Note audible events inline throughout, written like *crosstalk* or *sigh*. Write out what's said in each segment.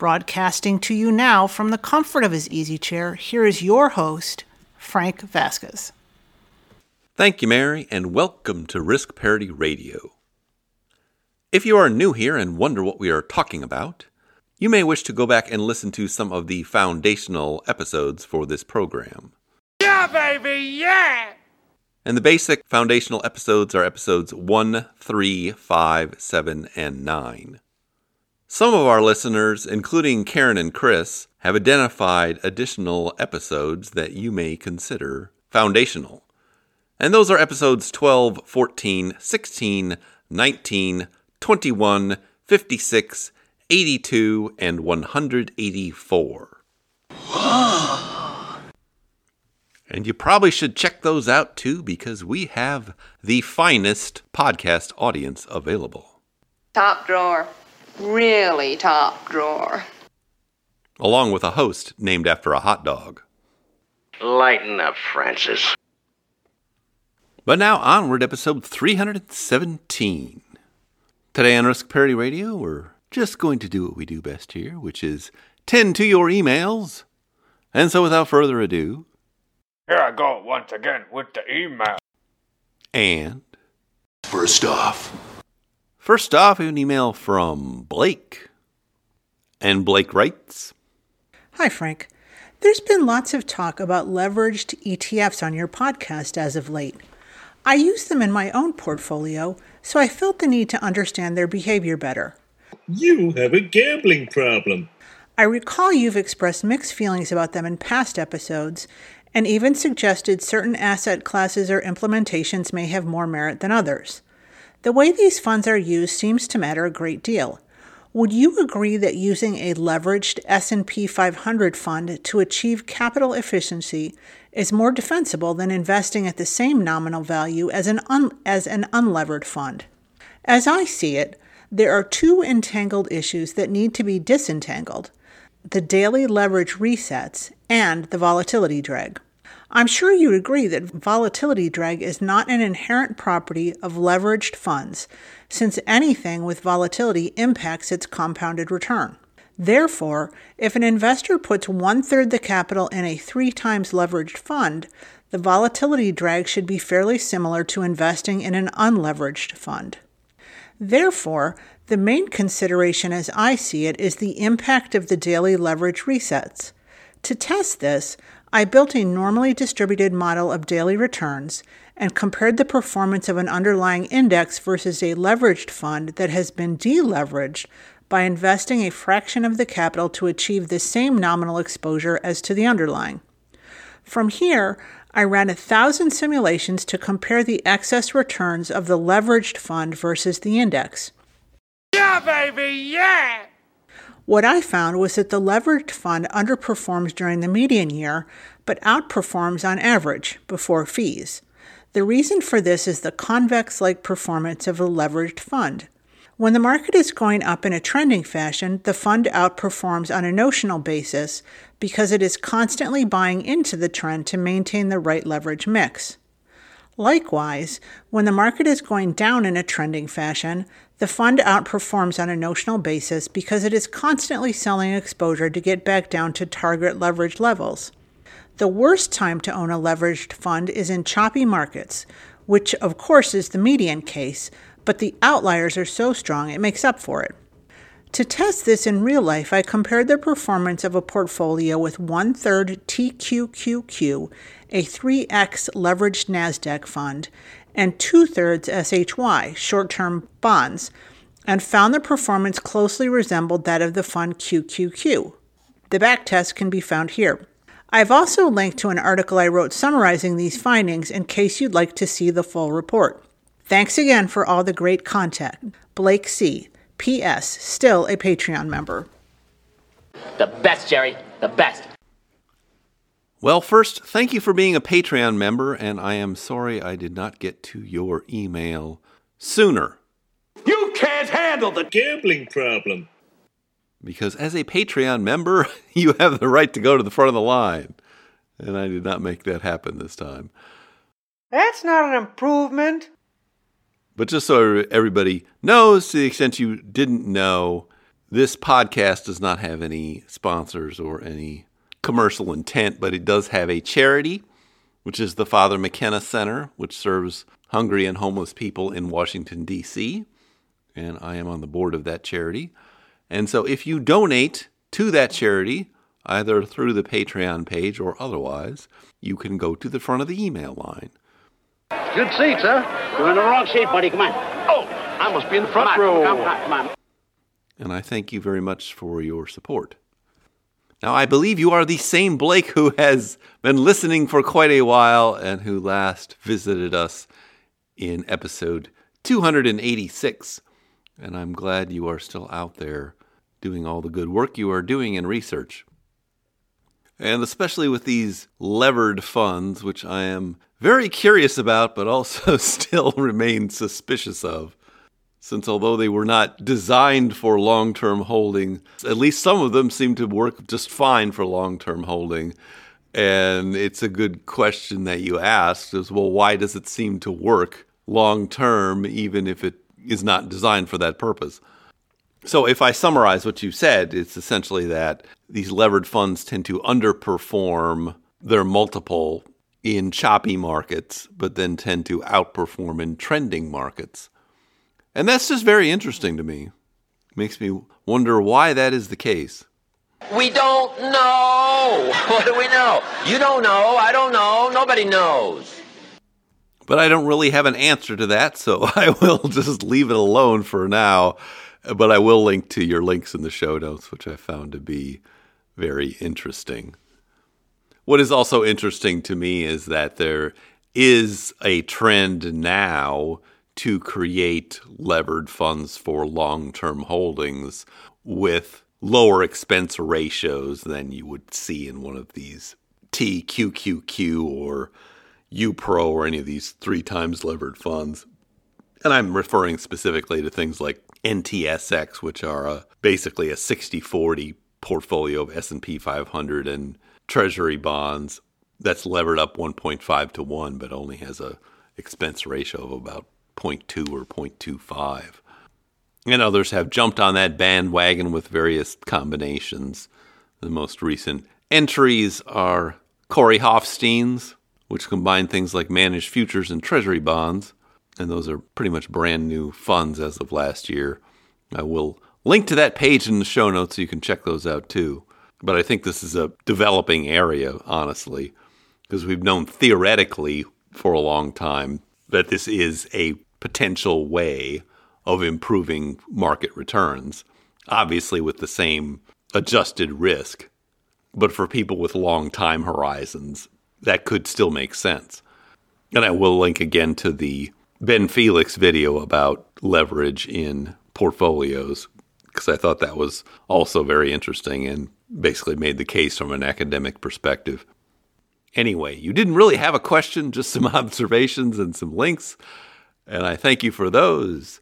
Broadcasting to you now from the comfort of his easy chair, here is your host, Frank Vasquez. Thank you, Mary, and welcome to Risk Parity Radio. If you are new here and wonder what we are talking about, you may wish to go back and listen to some of the foundational episodes for this program. Yeah, baby, yeah! And the basic foundational episodes are episodes 1, 3, 5, 7, and 9. Some of our listeners, including Karen and Chris, have identified additional episodes that you may consider foundational. And those are episodes 12, 14, 16, 19, 21, 56, 82, and 184. and you probably should check those out too because we have the finest podcast audience available. Top drawer really top drawer. Along with a host named after a hot dog. Lighten up, Francis. But now onward, episode 317. Today on Risk Parity Radio, we're just going to do what we do best here, which is tend to your emails. And so without further ado. Here I go once again with the email. And. First off. First off, an email from Blake. And Blake writes Hi, Frank. There's been lots of talk about leveraged ETFs on your podcast as of late. I use them in my own portfolio, so I felt the need to understand their behavior better. You have a gambling problem. I recall you've expressed mixed feelings about them in past episodes and even suggested certain asset classes or implementations may have more merit than others. The way these funds are used seems to matter a great deal. Would you agree that using a leveraged S&P 500 fund to achieve capital efficiency is more defensible than investing at the same nominal value as an un- as an unlevered fund? As I see it, there are two entangled issues that need to be disentangled: the daily leverage resets and the volatility drag. I'm sure you'd agree that volatility drag is not an inherent property of leveraged funds, since anything with volatility impacts its compounded return. Therefore, if an investor puts one third the capital in a three times leveraged fund, the volatility drag should be fairly similar to investing in an unleveraged fund. Therefore, the main consideration as I see it is the impact of the daily leverage resets. To test this, I built a normally distributed model of daily returns and compared the performance of an underlying index versus a leveraged fund that has been deleveraged by investing a fraction of the capital to achieve the same nominal exposure as to the underlying. From here, I ran a thousand simulations to compare the excess returns of the leveraged fund versus the index. Yeah, baby, yeah! What I found was that the leveraged fund underperforms during the median year, but outperforms on average before fees. The reason for this is the convex like performance of a leveraged fund. When the market is going up in a trending fashion, the fund outperforms on a notional basis because it is constantly buying into the trend to maintain the right leverage mix. Likewise, when the market is going down in a trending fashion, the fund outperforms on a notional basis because it is constantly selling exposure to get back down to target leverage levels. The worst time to own a leveraged fund is in choppy markets, which of course is the median case, but the outliers are so strong it makes up for it. To test this in real life, I compared the performance of a portfolio with one third TQQQ, a 3x leveraged NASDAQ fund, and two thirds SHY, short term bonds, and found the performance closely resembled that of the fund QQQ. The backtest can be found here. I've also linked to an article I wrote summarizing these findings in case you'd like to see the full report. Thanks again for all the great content. Blake C. P.S. Still a Patreon member. The best, Jerry. The best. Well, first, thank you for being a Patreon member, and I am sorry I did not get to your email sooner. You can't handle the Gambling problem. Because as a Patreon member, *laughs* you have the right to go to the front of the line. And I did not make that happen this time. That's not an improvement. But just so everybody knows, to the extent you didn't know, this podcast does not have any sponsors or any commercial intent, but it does have a charity, which is the Father McKenna Center, which serves hungry and homeless people in Washington, D.C. And I am on the board of that charity. And so if you donate to that charity, either through the Patreon page or otherwise, you can go to the front of the email line. Good seats, huh? You're in the wrong seat, buddy. Come on. Oh, I must be in the front Come on, row. come Come on, on, come on. and I thank you very much for your support. Now, I believe you are the same Blake who has been listening for quite a while and who last visited us in episode 286. And I'm glad you are still out there doing all the good work you are doing in research. And especially with these levered funds, which I am very curious about, but also *laughs* still remain suspicious of since although they were not designed for long term holding, at least some of them seem to work just fine for long term holding. And it's a good question that you asked is well, why does it seem to work long term, even if it is not designed for that purpose? So, if I summarize what you said, it's essentially that these levered funds tend to underperform their multiple in choppy markets, but then tend to outperform in trending markets. And that's just very interesting to me. Makes me wonder why that is the case. We don't know. *laughs* What do we know? You don't know. I don't know. Nobody knows. But I don't really have an answer to that, so *laughs* I will just leave it alone for now. But I will link to your links in the show notes, which I found to be very interesting. What is also interesting to me is that there is a trend now to create levered funds for long term holdings with lower expense ratios than you would see in one of these TQQQ or UPRO or any of these three times levered funds. And I'm referring specifically to things like NTSX, which are a, basically a 60-40 portfolio of S&P 500 and treasury bonds that's levered up 1.5 to 1 but only has a expense ratio of about 0.2 or 0.25. And others have jumped on that bandwagon with various combinations. The most recent entries are Corey Hoffstein's which combine things like managed futures and treasury bonds. And those are pretty much brand new funds as of last year. I will link to that page in the show notes so you can check those out too. But I think this is a developing area, honestly, because we've known theoretically for a long time that this is a potential way of improving market returns, obviously with the same adjusted risk. But for people with long time horizons, that could still make sense. And I will link again to the Ben Felix video about leverage in portfolios because I thought that was also very interesting and basically made the case from an academic perspective. Anyway, you didn't really have a question, *laughs* just some observations and some links. And I thank you for those.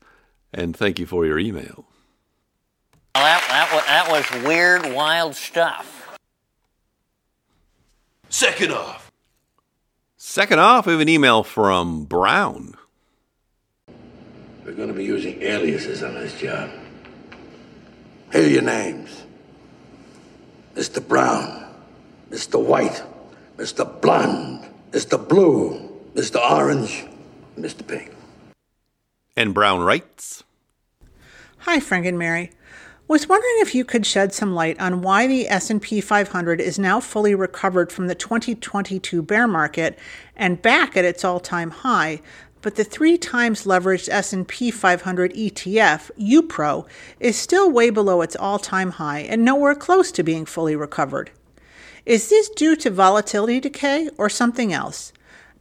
And thank you for your email. Well, that, that, was, that was weird, wild stuff. Second off. Second off, we have an email from Brown. We're going to be using aliases on this job. Here are your names Mr. Brown, Mr. White, Mr. Blonde, Mr. Blue, Mr. Orange, Mr. Pink. And Brown writes Hi, Frank and Mary. Was wondering if you could shed some light on why the S&P 500 is now fully recovered from the 2022 bear market and back at its all-time high, but the 3 times leveraged S&P 500 ETF, UPRO, is still way below its all-time high and nowhere close to being fully recovered. Is this due to volatility decay or something else?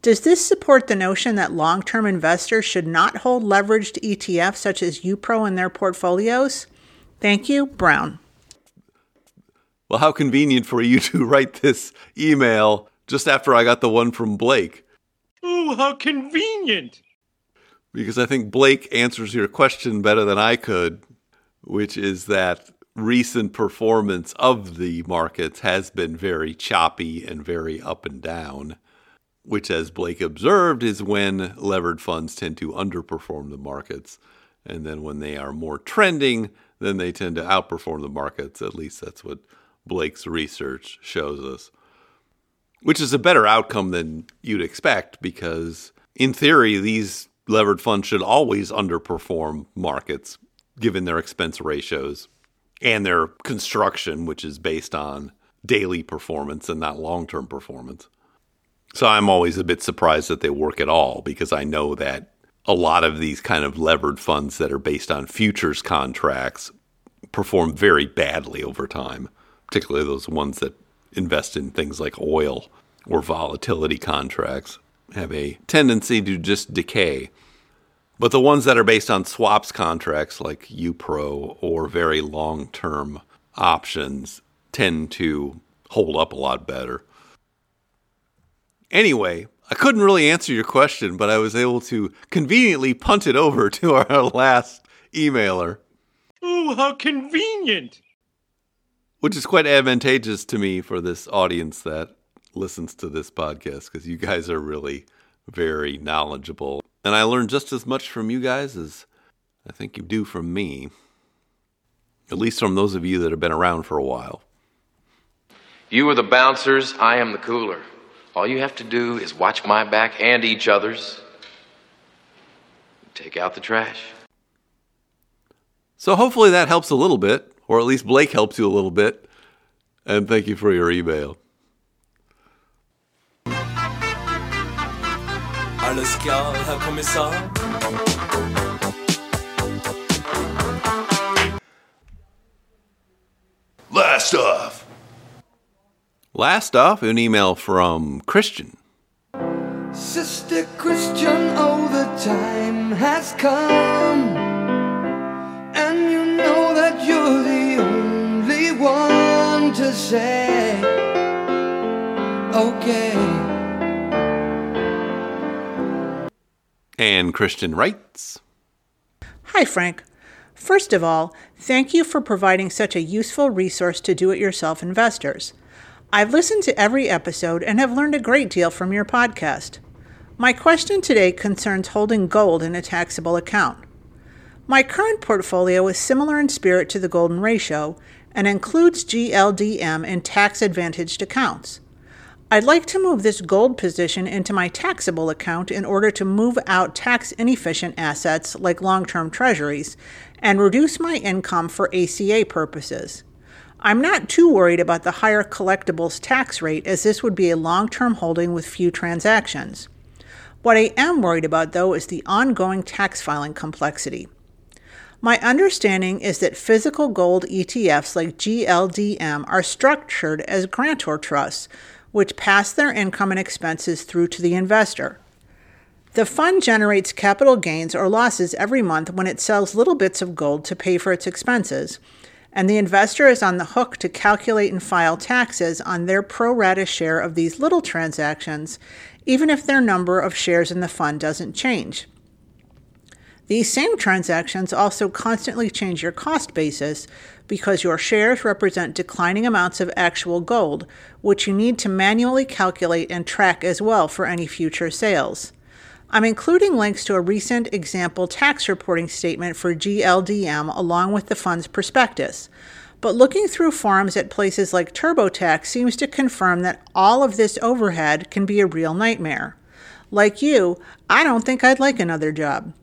Does this support the notion that long term investors should not hold leveraged ETFs such as UPRO in their portfolios? Thank you, Brown. Well, how convenient for you *laughs* to write this email just after I got the one from Blake. Oh, how convenient. Because I think Blake answers your question better than I could, which is that recent performance of the markets has been very choppy and very up and down, which, as Blake observed, is when levered funds tend to underperform the markets. And then when they are more trending, then they tend to outperform the markets. At least that's what Blake's research shows us, which is a better outcome than you'd expect because, in theory, these levered funds should always underperform markets given their expense ratios and their construction, which is based on daily performance and not long term performance. So I'm always a bit surprised that they work at all because I know that a lot of these kind of levered funds that are based on futures contracts perform very badly over time, particularly those ones that invest in things like oil or volatility contracts have a tendency to just decay. But the ones that are based on swaps contracts like UPRO or very long term options tend to hold up a lot better. Anyway, I couldn't really answer your question, but I was able to conveniently punt it over *laughs* to our last emailer. Oh, how convenient! Which is quite advantageous to me for this audience that listens to this podcast because you guys are really very knowledgeable. And I learn just as much from you guys as I think you do from me, at least from those of you that have been around for a while. You are the bouncers, I am the cooler. All you have to do is watch my back and each other's. Take out the trash. So hopefully that helps a little bit, or at least Blake helps you a little bit. And thank you for your email. Alles klar, Herr Kommissar. Last off. Last off, an email from Christian. Sister Christian, oh, the time has come. You're the only one to say, okay. And Christian writes Hi, Frank. First of all, thank you for providing such a useful resource to do it yourself investors. I've listened to every episode and have learned a great deal from your podcast. My question today concerns holding gold in a taxable account. My current portfolio is similar in spirit to the golden ratio and includes GLDM in tax advantaged accounts. I'd like to move this gold position into my taxable account in order to move out tax inefficient assets like long term treasuries and reduce my income for ACA purposes. I'm not too worried about the higher collectibles tax rate as this would be a long term holding with few transactions. What I am worried about, though, is the ongoing tax filing complexity. My understanding is that physical gold ETFs like GLDM are structured as grantor trusts, which pass their income and expenses through to the investor. The fund generates capital gains or losses every month when it sells little bits of gold to pay for its expenses, and the investor is on the hook to calculate and file taxes on their pro rata share of these little transactions, even if their number of shares in the fund doesn't change. These same transactions also constantly change your cost basis because your shares represent declining amounts of actual gold, which you need to manually calculate and track as well for any future sales. I'm including links to a recent example tax reporting statement for GLDM along with the fund's prospectus. But looking through forums at places like TurboTax seems to confirm that all of this overhead can be a real nightmare. Like you, I don't think I'd like another job.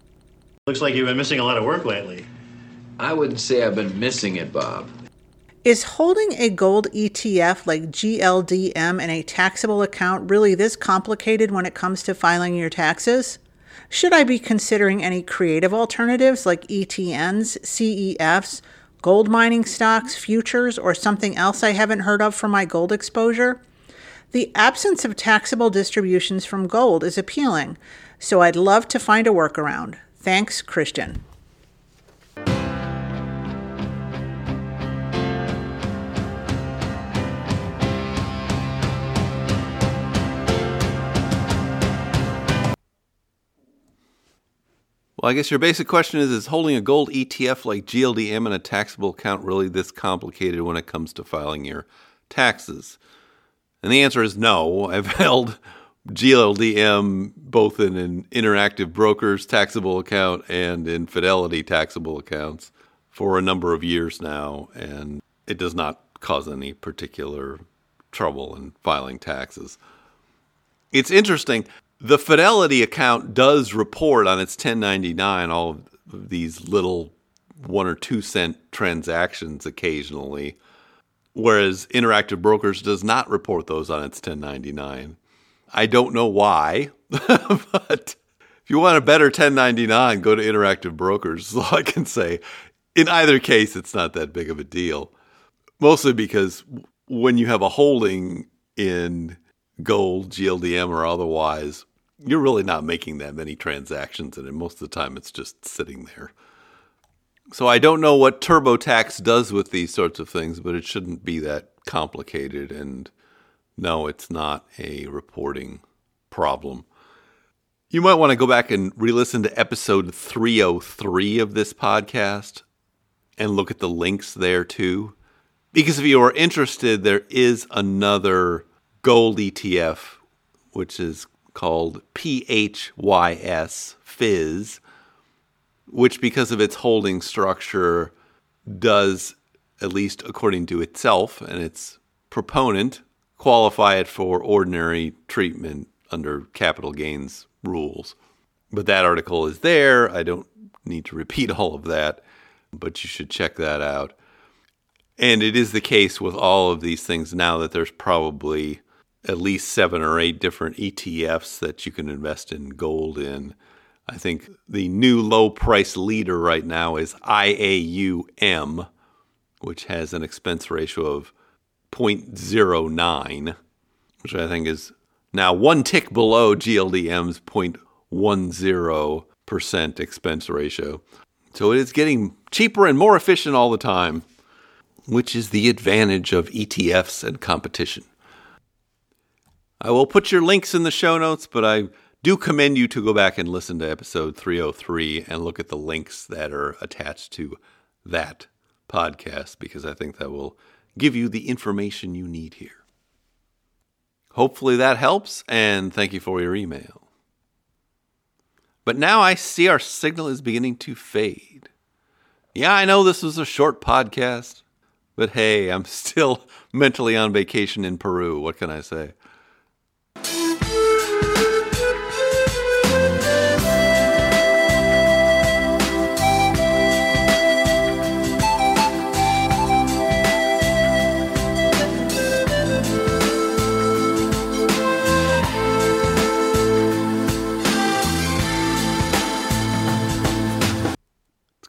Looks like you've been missing a lot of work lately. I wouldn't say I've been missing it, Bob. Is holding a gold ETF like GLDM in a taxable account really this complicated when it comes to filing your taxes? Should I be considering any creative alternatives like ETNs, CEFs, gold mining stocks, futures, or something else I haven't heard of for my gold exposure? The absence of taxable distributions from gold is appealing, so I'd love to find a workaround. Thanks, Christian. Well, I guess your basic question is Is holding a gold ETF like GLDM in a taxable account really this complicated when it comes to filing your taxes? And the answer is no. I've *laughs* held GLDM both in an interactive brokers taxable account and in Fidelity taxable accounts for a number of years now, and it does not cause any particular trouble in filing taxes. It's interesting. The Fidelity account does report on its 1099 all of these little one or two cent transactions occasionally, whereas Interactive Brokers does not report those on its 1099. I don't know why, *laughs* but if you want a better 1099, go to Interactive Brokers. All I can say. In either case, it's not that big of a deal. Mostly because when you have a holding in gold, GLDM, or otherwise, you're really not making that many transactions and. Most of the time, it's just sitting there. So I don't know what TurboTax does with these sorts of things, but it shouldn't be that complicated. And no, it's not a reporting problem. You might want to go back and re listen to episode 303 of this podcast and look at the links there too. Because if you are interested, there is another gold ETF, which is called PHYS Fizz, which, because of its holding structure, does, at least according to itself and its proponent, qualify it for ordinary treatment under capital gains rules. But that article is there. I don't need to repeat all of that, but you should check that out. And it is the case with all of these things now that there's probably at least seven or eight different ETFs that you can invest in gold in. I think the new low price leader right now is IAUM, which has an expense ratio of 0.09, which I think is now one tick below GLDM's 0.10% expense ratio. So it is getting cheaper and more efficient all the time, which is the advantage of ETFs and competition. I will put your links in the show notes, but I do commend you to go back and listen to episode 303 and look at the links that are attached to that podcast because I think that will give you the information you need here. Hopefully that helps, and thank you for your email. But now I see our signal is beginning to fade. Yeah, I know this was a short podcast, but hey, I'm *laughs* still mentally on vacation in Peru. What can I say?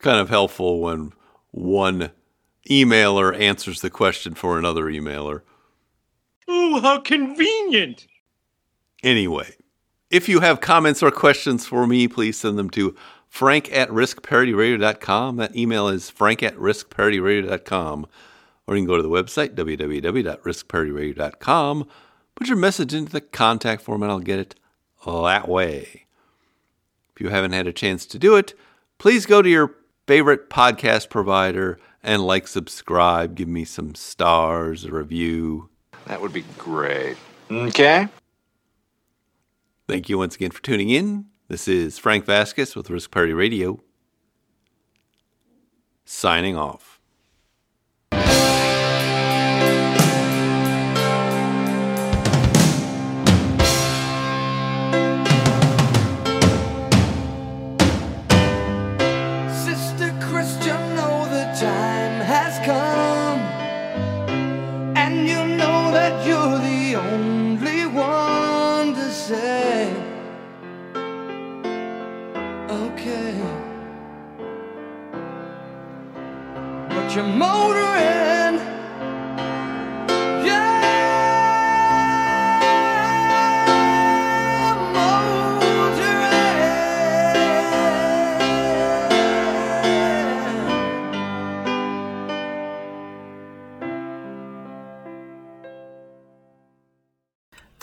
Kind of helpful when one emailer answers the question for another emailer. Oh, how convenient! Anyway, if you have comments or questions for me, please send them to frank at riskparityradio.com. That email is frank at riskparityradio.com. Or you can go to the website, www.riskparityradio.com, put your message into the contact form, and I'll get it that way. If you haven't had a chance to do it, please go to your favorite podcast provider and like, subscribe, give me some stars, a review. That would be great. Okay. Thank you once again for tuning in. This is Frank Vasquez with Risk Parity Radio, signing off.